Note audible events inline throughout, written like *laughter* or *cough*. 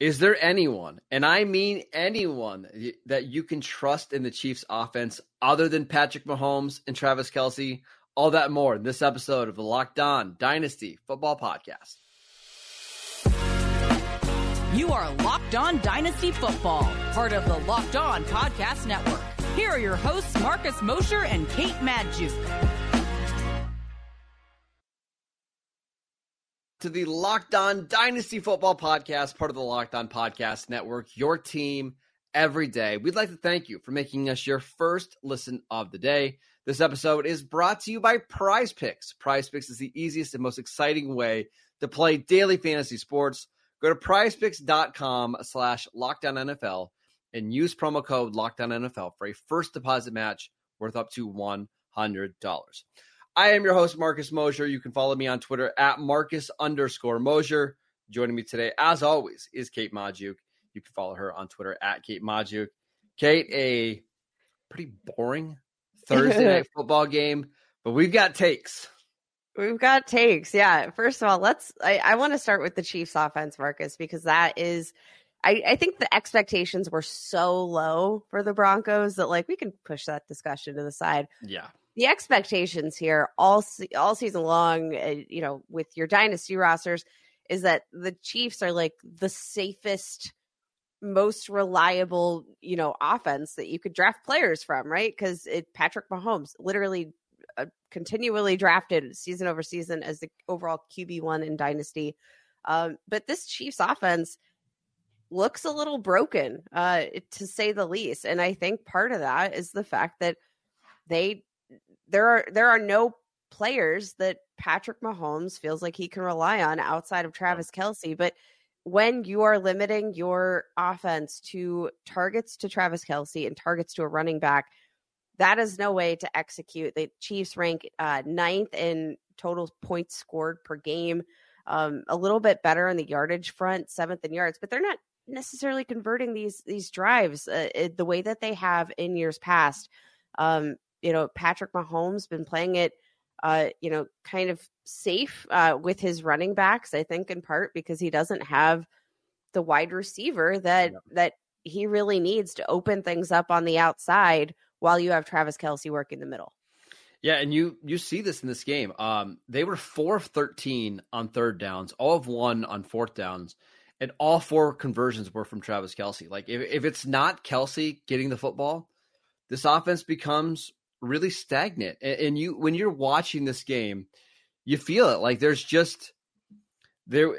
Is there anyone, and I mean anyone, that you can trust in the Chiefs offense other than Patrick Mahomes and Travis Kelce? All that more in this episode of the Locked On Dynasty Football Podcast. You are Locked On Dynasty Football, part of the Locked On Podcast Network. Here are your hosts, Marcus Mosher and Kate Magdziuk. To the Locked On Dynasty Football Podcast, part of the Locked On Podcast Network, your team every day. We'd like to thank you for making us your first listen of the day. This episode is brought to you by Prize Picks. Prize Picks is the easiest and most exciting way to play daily fantasy sports. Go to prizepicks.com slash lockdown NFL and use promo code lockdown NFL for a first deposit match worth up to $100. I am your host, Marcus Mosher. You can follow me on Twitter at Marcus underscore Mosher. Joining me today, as always, is Kate Magdziuk. You can follow her on Twitter at Kate Magdziuk. Kate, a pretty boring *laughs* Thursday night football game, but we've got takes. We've got takes. Yeah. First of all, let's I, I want to start with the Chiefs offense, Marcus, because that is I, I think the expectations were so low for the Broncos that like we can push that discussion to the side. Yeah the expectations here all all season long, uh, you know, with your dynasty rosters, is that the Chiefs are like the safest, most reliable, you know, offense that you could draft players from, right? Because it Patrick Mahomes literally uh, continually drafted season over season as the overall QB one in dynasty. Um, but this Chiefs offense looks a little broken, uh, to say the least, and I think part of that is the fact that they there are there are no players that Patrick Mahomes feels like he can rely on outside of Travis Kelce. But when you are limiting your offense to targets to Travis Kelce and targets to a running back, that is no way to execute. The Chiefs rank uh, ninth in total points scored per game, um, a little bit better on the yardage front, seventh in yards, but they're not necessarily converting these these drives uh, the way that they have in years past. Um, you know, Patrick Mahomes been playing it, uh, you know, kind of safe uh, with his running backs. I think in part because he doesn't have the wide receiver that yeah. that he really needs to open things up on the outside while you have Travis Kelce working the middle. Yeah, and you you see this in this game. Um, they were four of thirteen on third downs, all of one on fourth downs, and all four conversions were from Travis Kelce. Like if, if it's not Kelce getting the football, this offense becomes really stagnant. And, and you when you're watching this game, you feel it. Like there's just there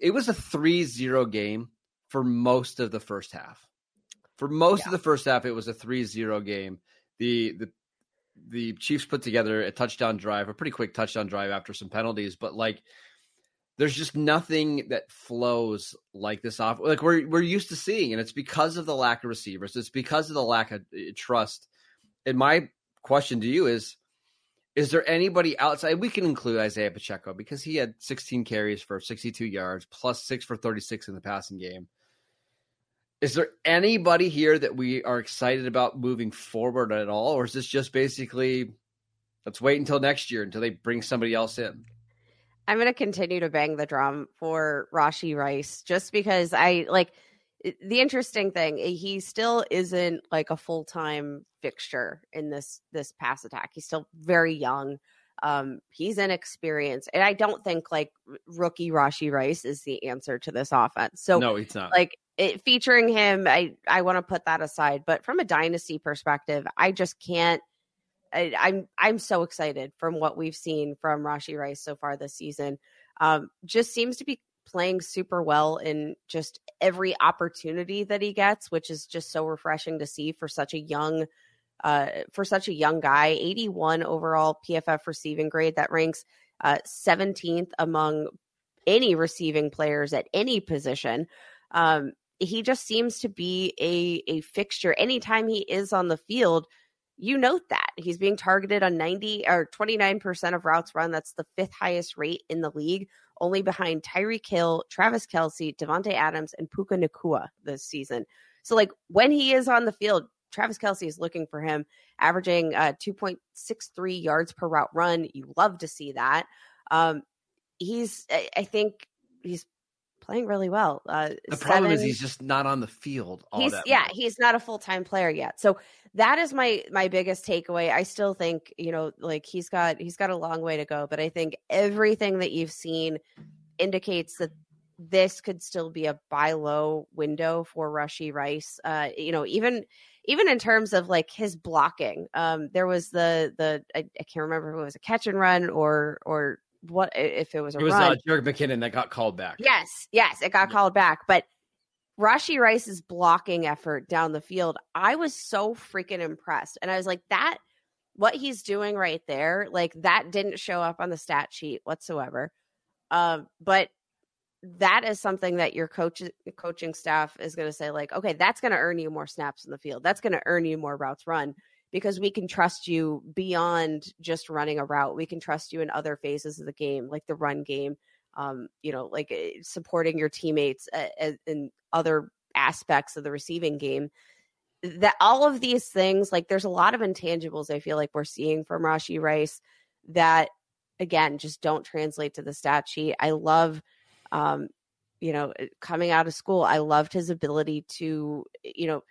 it was a 3-0 game for most of the first half. For most yeah. of the first half, it was a 3-0 game. The the the Chiefs put together a touchdown drive, a pretty quick touchdown drive after some penalties, but like there's just nothing that flows like this off like we're we're used to seeing and it's because of the lack of receivers it's because of the lack of uh, trust in my question to you is is there anybody outside we can include Isaiah Pacheco because he had 16 carries for 62 yards plus 6 for 36 in the passing game. Is there anybody here that we are excited about moving forward at all or is this just basically let's wait until next year until they bring somebody else in? I'm going to continue to bang the drum for Rashee Rice just because I like the interesting thing eh, he still isn't like a full-time fixture in this this pass attack. He's still very young um he's inexperienced and i don't think like rookie rashee rice is the answer to this offense. So no it's not. like it, featuring him i i want to put that aside but from a dynasty perspective i just can't I, I'm I'm so excited from what we've seen from Rashee Rice so far this season. Um, just seems to be playing super well in just every opportunity that he gets, which is just so refreshing to see for such a young uh, for such a young guy. 81 overall PFF receiving grade that ranks uh, 17th among any receiving players at any position. Um, he just seems to be a a fixture anytime he is on the field you note that he's being targeted on 90 or 29% of routes run. That's the fifth highest rate in the league, only behind Tyreek Hill, Travis Kelce, Davante Adams, and Puka Nacua this season. So, like, when he is on the field, Travis Kelce is looking for him, averaging uh, 2.63 yards per route run. You love to see that. Um, he's, I think, he's playing really well. Uh, the problem is he's just not on the field. All he's that yeah much. he's not a full-time player yet so that is my my biggest takeaway i still think you know like he's got he's got a long way to go but i think everything that you've seen indicates that this could still be a buy low window for rashee rice uh you know even even in terms of like his blocking um there was the the i, I can't remember if it was a catch and run or or what if it was a It was run uh, McKinnon that got called back. Yes, yes, it got Yeah. called back. But Rashee Rice's blocking effort down the field, I was so freaking impressed. And I was like, that, what he's doing right there, like that didn't show up on the stat sheet whatsoever. Um, but that is something that your coach coaching staff is going to say like okay that's going to earn you more snaps in the field that's going to earn you more routes run because we can trust you beyond just running a route we can trust you in other phases of the game like the run game um, you know, like eh, supporting your teammates uh, uh, in other aspects of the receiving game. That all of these things, like there's a lot of intangibles I feel like we're seeing from Rashee Rice that, again, just don't translate to the stat sheet. I love, um, you know, eh, coming out of school, I loved his ability to, you know,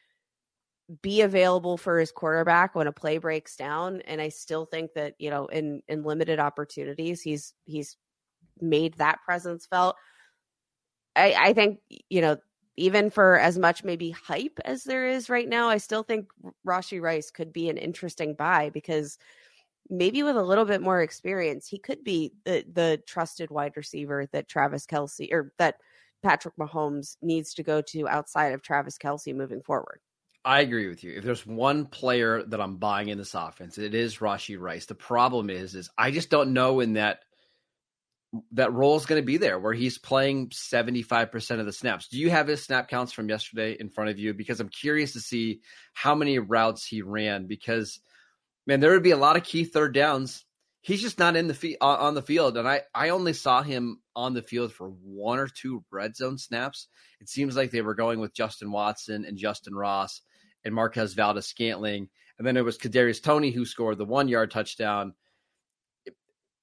be available for his quarterback when a play breaks down and i still think that you know in in limited opportunities he's he's made that presence felt. I, I think, you know, even for as much maybe hype as there is right now, I still think Rashee Rice could be an interesting buy because maybe with a little bit more experience, he could be the, the trusted wide receiver that Travis Kelce or that Patrick Mahomes needs to go to outside of Travis Kelce moving forward. I agree with you. If there's one player that I'm buying in this offense, it is Rashee Rice. The problem is, is I just don't know in that that role is going to be there where he's playing 75% of the snaps. Do you have his snap counts from yesterday in front of you? Because I'm curious to see how many routes he ran because man, there would be a lot of key third downs. He's just not in the fe- on the field and I I only saw him on the field for one or two red zone snaps. It seems like they were going with Justin Watson and Justin Ross and Marquez Valdes-Scantling and then it was Kadarius Toney who scored the 1-yard touchdown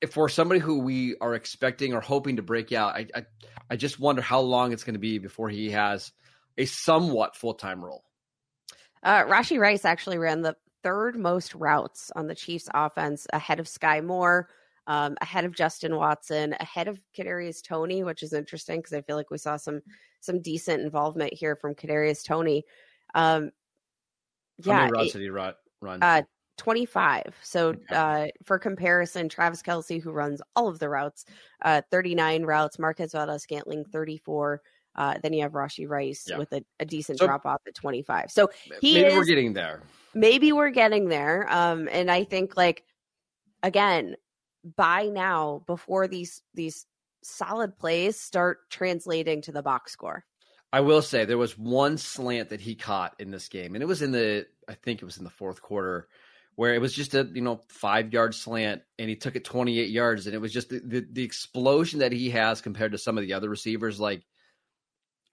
if for somebody who we are expecting or hoping to break out, I I, I just wonder how long it's going to be before he has a somewhat full time role. Uh, Rashee Rice actually ran the third most routes on the Chiefs offense ahead of Skyy Moore, um, ahead of Justin Watson, ahead of Kadarius Toney, which is interesting because I feel like we saw some some decent involvement here from Kadarius Toney. Um, How yeah, many routes it- did he run? run? uh, 25. So, Okay. uh, for comparison, Travis Kelce, who runs all of the routes, uh, 39 routes, Marquez Valdes-Scantling, 34. Uh, then you have Rashee Rice Yeah. with a, a decent So- drop off at 25. So he Maybe is, we're getting there. maybe we're getting there. Um, and I think like, again, by now, before these, these solid plays start translating to the box score. I will say there was one slant that he caught in this game, and it was in the I think it was in the fourth quarter, where it was just a you know five yard slant, and he took it twenty eight yards, and it was just the, the the explosion that he has compared to some of the other receivers. Like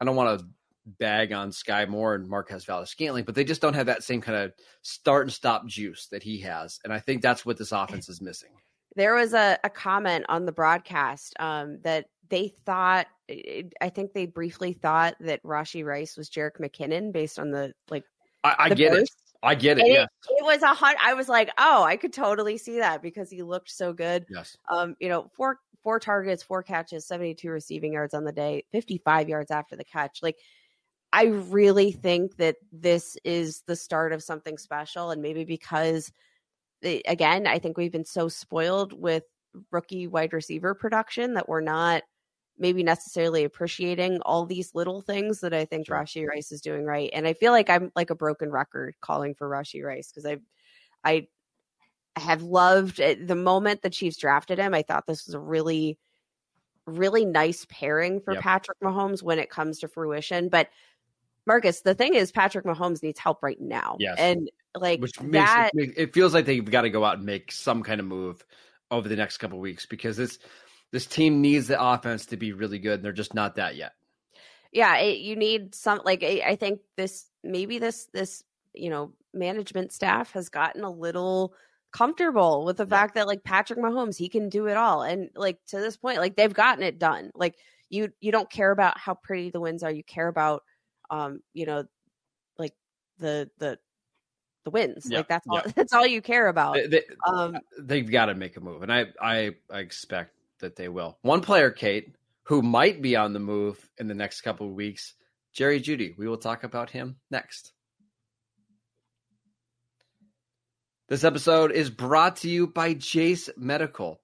I don't want to bag on Skyy Moore and Marquez Valdes-Scantling, but they just don't have that same kind of start and stop juice that he has, and I think that's what this offense is missing. there was a, a comment on the broadcast um, that they thought i think they briefly thought that rashee rice was jerick mckinnon based on the like I, I the get it. I get it. And Yes. it, it was a hot i was like oh i could totally see that because he looked so good yes. um you know four four targets four catches 72 receiving yards on the day 55 yards after the catch like i really think that this is the start of something special and maybe because eh, again i think we've been so spoiled with rookie wide receiver production that we're not maybe necessarily appreciating all these little things that i think Sure. rashee rice is doing right and i feel like i'm like a broken record calling for rashee rice because i i have loved it. the moment the Chiefs drafted him. I thought this was a really, really nice pairing for Yep. Patrick Mahomes when it comes to fruition. But Marcus, the thing is, Patrick Mahomes needs help right now. Yes. and like which makes that. it, it feels like they've got to go out and make some kind of move over the next couple of weeks because this this team needs the offense to be really good and they're just not that yet. yeah, it, you need some. Like I, I think this maybe this this you know management staff has gotten a little comfortable with the Yeah. fact that like Patrick Mahomes he can do it all and like to this point like they've gotten it done like you you don't care about how pretty the wins are. You care about um, you know, like the the the wins. Yeah, Like that's all yeah. *laughs* that's all you care about. They, they, Um they've got to make a move, and I, I I expect that they will. One player, Kate, who might be on the move in the next couple of weeks, Jerry Jeudy. We will talk about him next. This episode is brought to you by Jase Medical.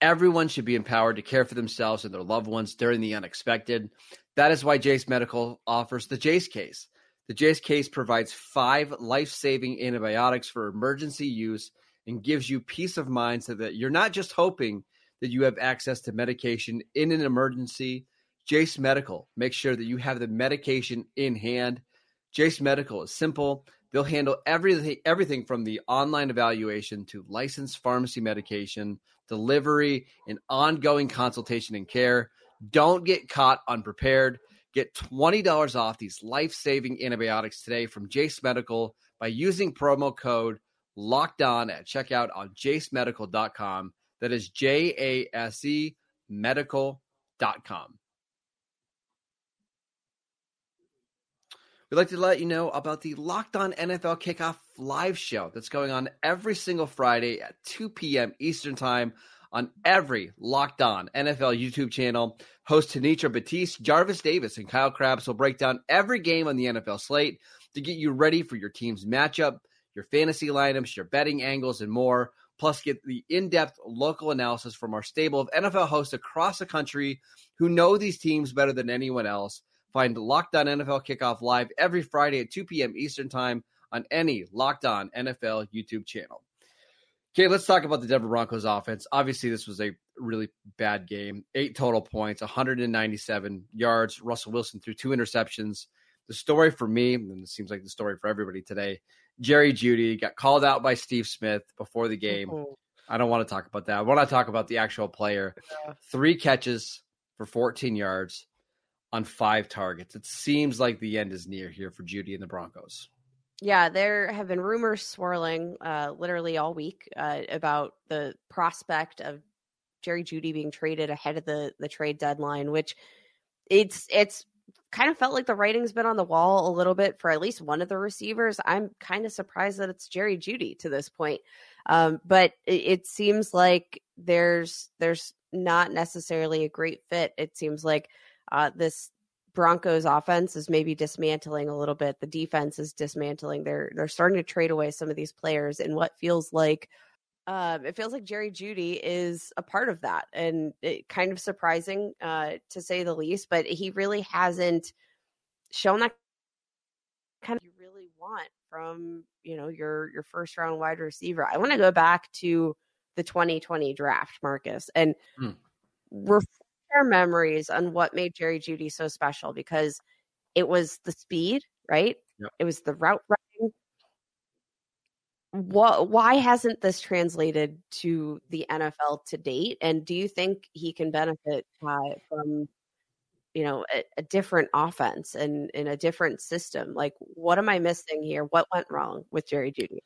Everyone should be empowered to care for themselves and their loved ones during the unexpected. That is why Jase Medical offers the Jase case. The Jase case provides five life saving antibiotics for emergency use and gives you peace of mind so that you're not just hoping that you have access to medication in an emergency. Jase Medical makes sure that you have the medication in hand. Jase Medical is simple. They'll handle everything everything from the online evaluation to licensed pharmacy medication, delivery, and ongoing consultation and care. Don't get caught unprepared. Get $20 off these life-saving antibiotics today from Jase Medical by using promo code locked on at checkout on jasemedical.com. That is J A S E medical.com. We'd like to let you know about the Locked On NFL Kickoff live show that's going on every single Friday at 2 p.m. Eastern Time on every Locked On NFL YouTube channel. Host Tanitra Batiste, Jarvis Davis, and Kyle Crabbs will break down every game on the NFL slate to get you ready for your team's matchup, your fantasy lineups, your betting angles, and more. Plus, get the in depth local analysis from our stable of NFL hosts across the country who know these teams better than anyone else. Find Locked On NFL Kickoff live every Friday at 2 p.m. Eastern Time on any Locked On NFL YouTube channel. Okay, let's talk about the Denver Broncos offense. Obviously, this was a really bad game. Eight total points, 197 yards. Russell Wilson threw two interceptions. The story for me, and it seems like the story for everybody today, Jerry Jeudy got called out by Steve Smith before the game. mhm. I don't want to talk about that. I want to talk about the actual player. Yeah. Three catches for 14 yards on five targets. It seems like the end is near here for Jeudy and the Broncos. Yeah, there have been rumors swirling uh, literally all week uh, about the prospect of Jerry Jeudy being traded ahead of the the trade deadline, which it's it's kind of felt like the writing's been on the wall a little bit for at least one of the receivers. I'm kind of surprised that it's Jerry Jeudy to this point, um, but it, it seems like there's there's not necessarily a great fit. It seems like uh, this Broncos offense is maybe dismantling a little bit. The defense is dismantling. They're they're starting to trade away some of these players in what feels like um, it feels like Jerry Jeudy is a part of that, and it kind of surprising uh, to say the least. But he really hasn't shown that kind of you really want from you know your your first round wide receiver. I want to go back to the 2020 draft, Marcus, and Hmm. refresh our memories on what made Jerry Jeudy so special because it was the speed, right? Yep. It was the route. What? Why hasn't this translated to the NFL to date? And do you think he can benefit uh, from, you know, a, a different offense and in a different system? Like, what am I missing here? What went wrong with Jerry Jeudy?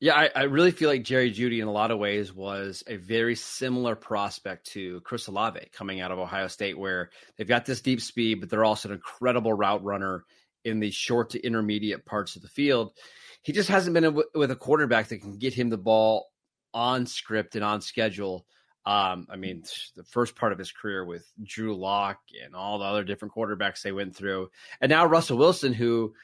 Yeah, I, I really feel like Jerry Jeudy in a lot of ways was a very similar prospect to Chris Olave coming out of Ohio State, where they've got this deep speed, but they're also an incredible route runner in the short to intermediate parts of the field. He just hasn't been with a quarterback that can get him the ball on script and on schedule. Um, I mean, the first part of his career with Drew Lock and all the other different quarterbacks they went through, and now Russell Wilson, who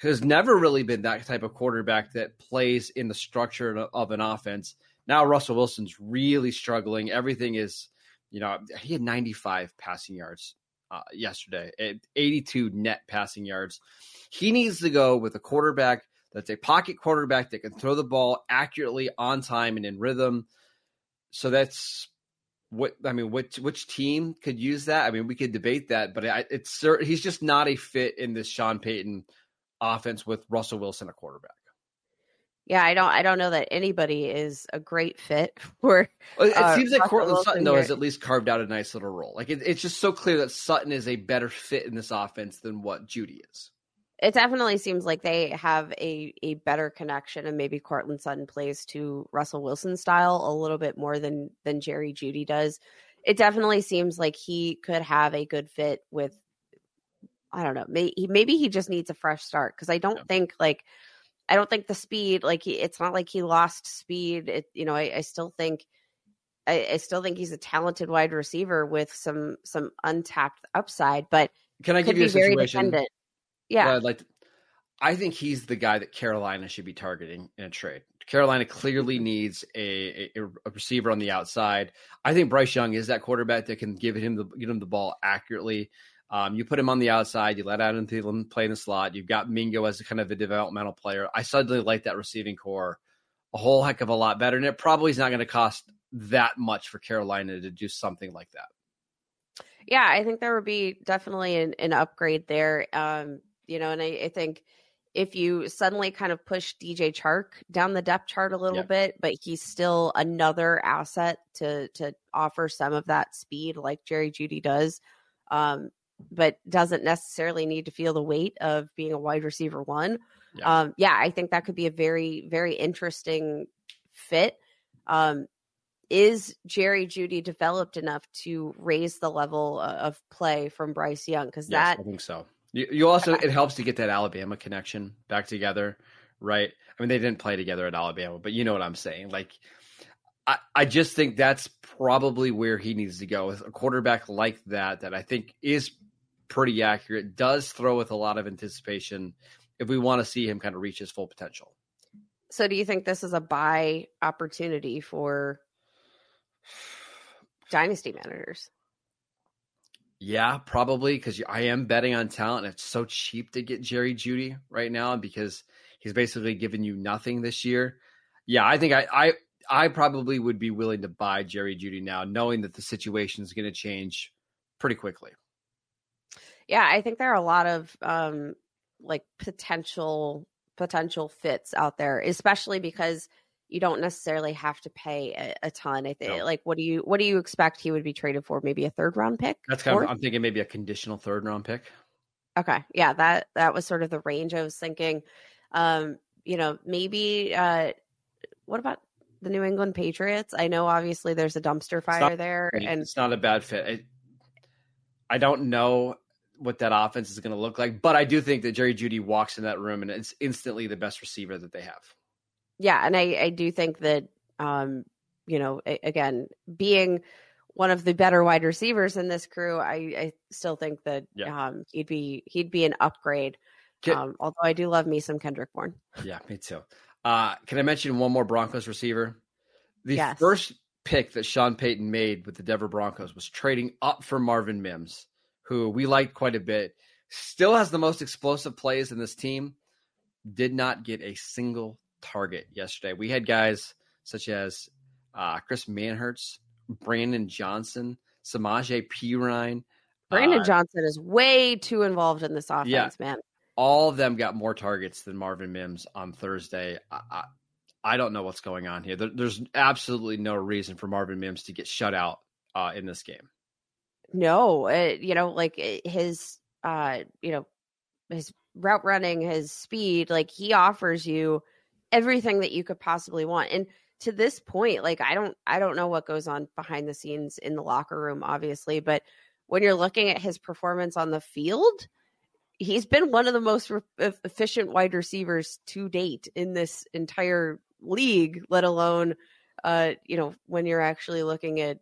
has never really been that type of quarterback that plays in the structure of an offense. Now Russell Wilson's really struggling. Everything is, you know, he had 95 passing yards uh, yesterday, 82 net passing yards. He needs to go with a quarterback that's a pocket quarterback that can throw the ball accurately on time and in rhythm. So that's what I mean. Which which team could use that? I mean, we could debate that, but I, it's he's just not a fit in this Sean Payton offense with Russell Wilson a quarterback. Yeah, I don't. I don't know that anybody is a great fit *laughs* for. Well, It uh, seems like Russell Courtland Wilson Sutton though has at least carved out a nice little role. Like it, it's just so clear that Sutton is a better fit in this offense than what Jeudy is. It definitely seems like they have a a better connection, and maybe Courtland Sutton plays to Russell Wilson style a little bit more than than Jerry Jeudy does. it definitely seems like he could have a good fit with. I don't know. Maybe, maybe he just needs a fresh start because I don't yeah. think like I don't think the speed like he, it's not like he lost speed. It you know I, I still think I, I, still think he's a talented wide receiver with some some untapped upside. But can I give you a situation? Yeah, I'd like. To, I think he's the guy that Carolina should be targeting in a trade. Carolina clearly mm-hmm. needs a, a, a, receiver on the outside. I think Bryce Young is that quarterback that can give him the get him the ball accurately. Um, you put him on the outside, you let Adam Thielen play in the slot. You've got Mingo as a kind of a developmental player. I suddenly like that receiving corps a whole heck of a lot better, and it probably is not going to cost that much for Carolina to do something like that. Yeah, I think there would be definitely an, an upgrade there. Um, you know, and I, I think – if you suddenly kind of push DJ Chark down the depth chart a little yeah. bit, but he's still another asset to to offer some of that speed like Jerry Jeudy does. Um, but doesn't necessarily need to feel the weight of being a wide receiver one. Yeah. Um, yeah, I think that could be a very, very interesting fit. Um, is Jerry Jeudy developed enough to raise the level of play from Bryce Young? Because yes, that I think so. You, you also it helps to get that Alabama connection back together, right? I mean, they didn't play together at Alabama, but you know what I'm saying. Like, I, I just think that's probably where he needs to go with a quarterback like that. That I think is pretty accurate. Does throw with a lot of anticipation if we want to see him kind of reach his full potential. So, do you think this is a buy opportunity for dynasty managers? Yeah, probably because I am betting on talent. And it's so cheap to get Jerry Jeudy right now because he's basically given you nothing this year. Yeah, I think I I, I probably would be willing to buy Jerry Jeudy now, knowing that the situation is going to change pretty quickly. Yeah, I think there are a lot of um, like potential potential fits out there, especially because you don't necessarily have to pay a, a ton. I think no. like what do you what do you expect he would be traded for? Maybe a third round pick? That's kind of I'm thinking maybe a conditional third round pick. Okay. Yeah, that that was sort of the range I was thinking. Um, you know, maybe uh what about the New England Patriots? I know obviously there's a dumpster fire not, there and it's not a bad fit. I, I don't know what that offense is going to look like, but I do think that Jerry Jeudy walks in that room and it's instantly the best receiver that they have yeah, and I, I do think that um, you know, a, again, being one of the better wide receivers in this crew, I, I still think that yeah. um, he'd be he'd be an upgrade. Can, um, although I do love me some Kendrick Bourne. Yeah, me too. Uh, can I mention one more Broncos receiver? The yes. first pick that Sean Payton made with the Denver Broncos was trading up for Marvin Mims, who we liked quite a bit. Still has the most explosive plays in this team. Did not get a single target yesterday. We had guys such as uh, Chris Manhertz, Brandon Johnson, Samaje Perine. Brandon uh, Johnson is way too involved in this offense, yeah, man. All of them got more targets than Marvin Mims on Thursday. I, I, I don't know what's going on here. There, there's absolutely no reason for Marvin Mims to get shut out uh, in this game. No, uh, you know, like uh, his, uh, you know, his route running, his speed, like he offers you everything that you could possibly want. And to this point, like I don't I don't know what goes on behind the scenes in the locker room, obviously, but when you're looking at his performance on the field, he's been one of the most re- efficient wide receivers to date in this entire league, let alone uh, you know, when you're actually looking at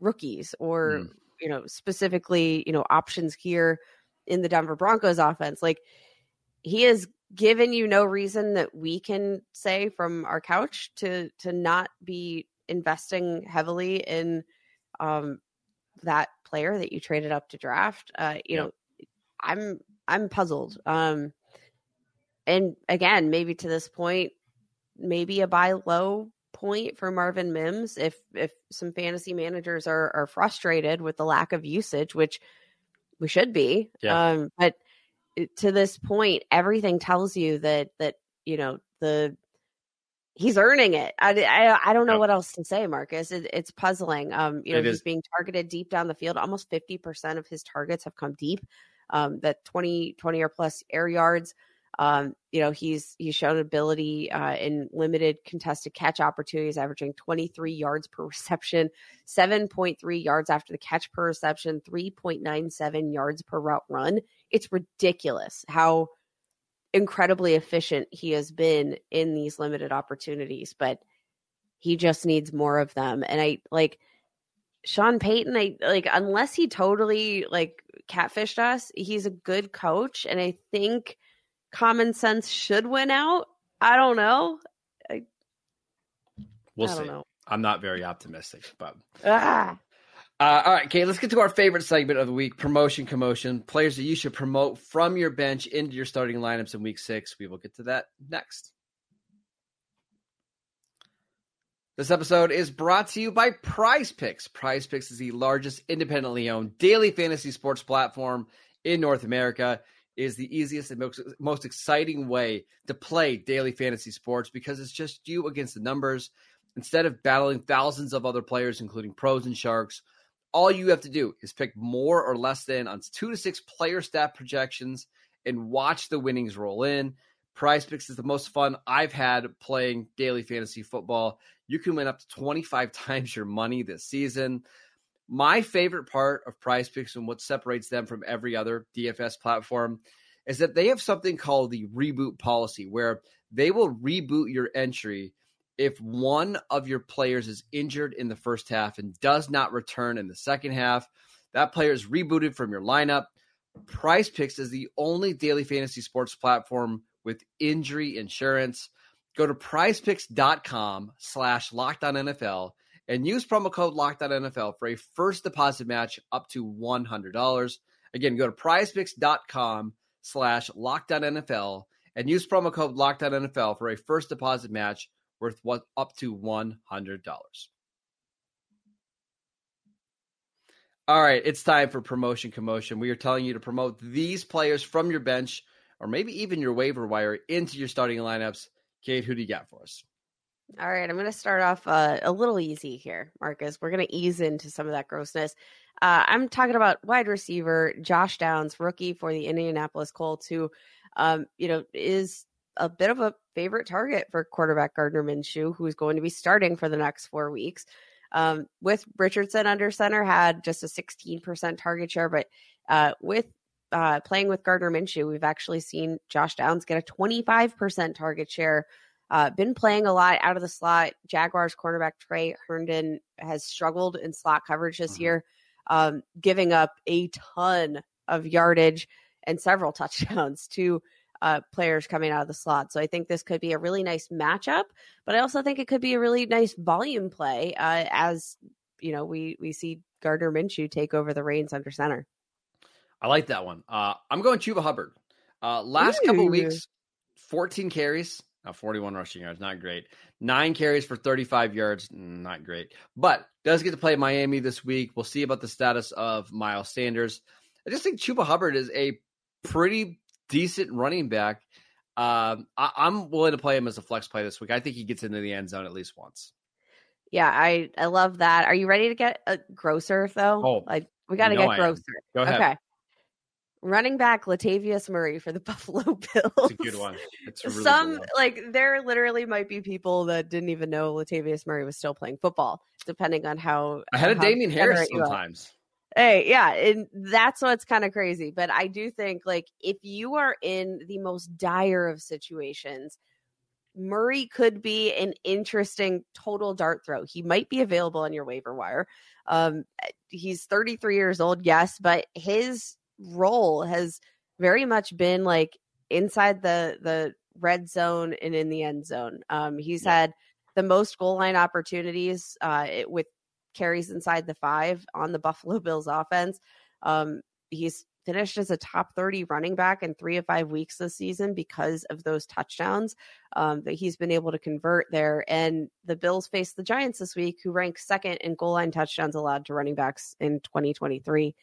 rookies or mm. you know, specifically, you know, options here in the Denver Broncos offense. Like he is given you no reason that we can say from our couch to to not be investing heavily in um that player that you traded up to draft uh you know i'm i'm puzzled um and again maybe to this point maybe a buy low point for Marvin Mims if if some fantasy managers are are frustrated with the lack of usage which we should be yeah. um but to this point, everything tells you that that you know the he's earning it. I, I, I don't know yep. what else to say, Marcus. It, it's puzzling. Um, you know, it he's is. being targeted deep down the field. Almost fifty percent of his targets have come deep. Um, that 20, 20 or plus air yards. Um, you know, he's he's shown ability uh, in limited contested catch opportunities, averaging 23 yards per *laughs* reception, 7.3 yards after the catch per reception, 3.97 yards per route run. It's ridiculous how incredibly efficient he has been in these limited opportunities, but he just needs more of them. And I like Sean Payton, I like unless he totally like catfished us, he's a good coach. And I think common sense should win out. I don't know. I, we'll I see. know. I'm not very optimistic, but Ah, Uh, all right, okay, let's get to our favorite segment of the week promotion commotion. Players that you should promote from your bench into your starting lineups in week six. We will get to that next. This episode is brought to you by Prize Picks. Prize Picks is the largest independently owned daily fantasy sports platform in North America. It is the easiest and most, most exciting way to play daily fantasy sports because it's just you against the numbers. Instead of battling thousands of other players, including pros and sharks, all you have to do is pick more or less than on two to six player stat projections and watch the winnings roll in. Prize Picks is the most fun I've had playing daily fantasy football. You can win up to 25 *laughs* times your money this season. My favorite part of Prize Picks and what separates them from every other DFS platform is that they have something called the reboot policy, where they will reboot your entry if one of your players is injured in the first half and does not return in the second half. That player is rebooted from your lineup. Prize Picks is the only daily fantasy sports platform with injury insurance. Go to prizepicks.com slash lockdown and use promo code lockdown for a first deposit match up to $100. Again, go to prizepicks.com slash lockdown and use promo code lockdown for a first deposit match worth what up to $100. All right, it's time for promotion commotion. We are telling you to promote these players from your bench or maybe even your waiver wire into your starting lineups. Kate, who do you got for us? all right. I'm going to start off uh, a little easy here, Marcus. We're going to ease into some of that grossness. Uh, I'm talking about wide receiver Josh Downs, rookie for the Indianapolis Colts, who, um, you know, is a bit of a favorite target for quarterback Gardner Minshew, who is going to be starting for the next four weeks. Um, with Richardson under center, had just a 16% target share, but uh, with uh, playing with Gardner Minshew, we've actually seen Josh Downs get a 25% target share. Uh, been playing a lot out of the slot. Jaguars cornerback Tre Herndon has struggled in slot coverage this Mhm. year, um, giving up a ton of yardage and several *laughs* touchdowns to uh, players coming out of the slot. So I think this could be a really nice matchup, but I also think it could be a really nice volume play uh, as you know we we see Gardner Minshew take over the reins under center. I like that one. Uh, I'm going Chuba Hubbard. Uh, last couple Ooh. weeks, 14 carries, uh, 41 rushing yards, not great. Nine carries for 35 yards, not great. But does get to play Miami this week. We'll see about the status of Miles Sanders. I just think Chuba Hubbard is a pretty decent running back. Um, I, I'm willing to play him as a flex play this week. I think he gets into the end zone at least once. Yeah, I I love that. Are you ready to get a grosser though? Oh, like we got to get I am. grosser. Go ahead. Okay. Running back Latavius Murray for the *laughs* Buffalo Bills. It's a good one. It's a really Some good one. like there literally might be people that didn't even know Latavius Murray was still playing football, depending on how Ahead of how Damien Harris sometimes. Hey, yeah, and that's what's kind of crazy. But I do think like if you are in the most dire of situations, Murray could be an interesting total dart throw. He might be available on your waiver wire. Um, he's 33 years old, yes, but his role has very much been like inside the the red zone and in the end zone. Um, he's Yeah. had the most goal line opportunities uh, it- with carries inside the five on the *laughs* Buffalo Bills offense. Um, he's finished as a top 30 running back in three of five weeks this season because of those touchdowns um, that he's been able to convert there. And the Bills face the Giants this week, who rank second in goal line touchdowns allowed to running backs in 2023.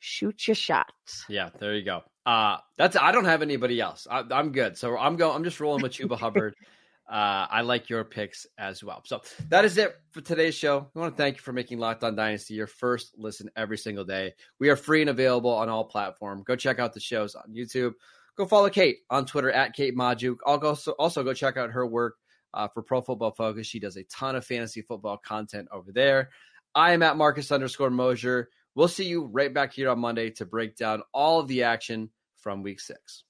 Shoot your shot. Yeah, there you go. Uh that's I don't have anybody else. I, I'm good. So I'm going. I'm just rolling with Chuba Hubbard. *laughs* Uh, I like your picks as well. So that is it for today's show. We want to thank you for making Locked On Dynasty your first listen every single day. We are free and available on all platforms. Go check out the shows on YouTube. go follow Kate on Twitter at Kate. I'll also, also go check out her work uh, for Pro Football Focus. She does a ton of fantasy football content over there. I am at Marcus underscore Mosher. We'll see you right back here on Monday to break down all of the action from week six.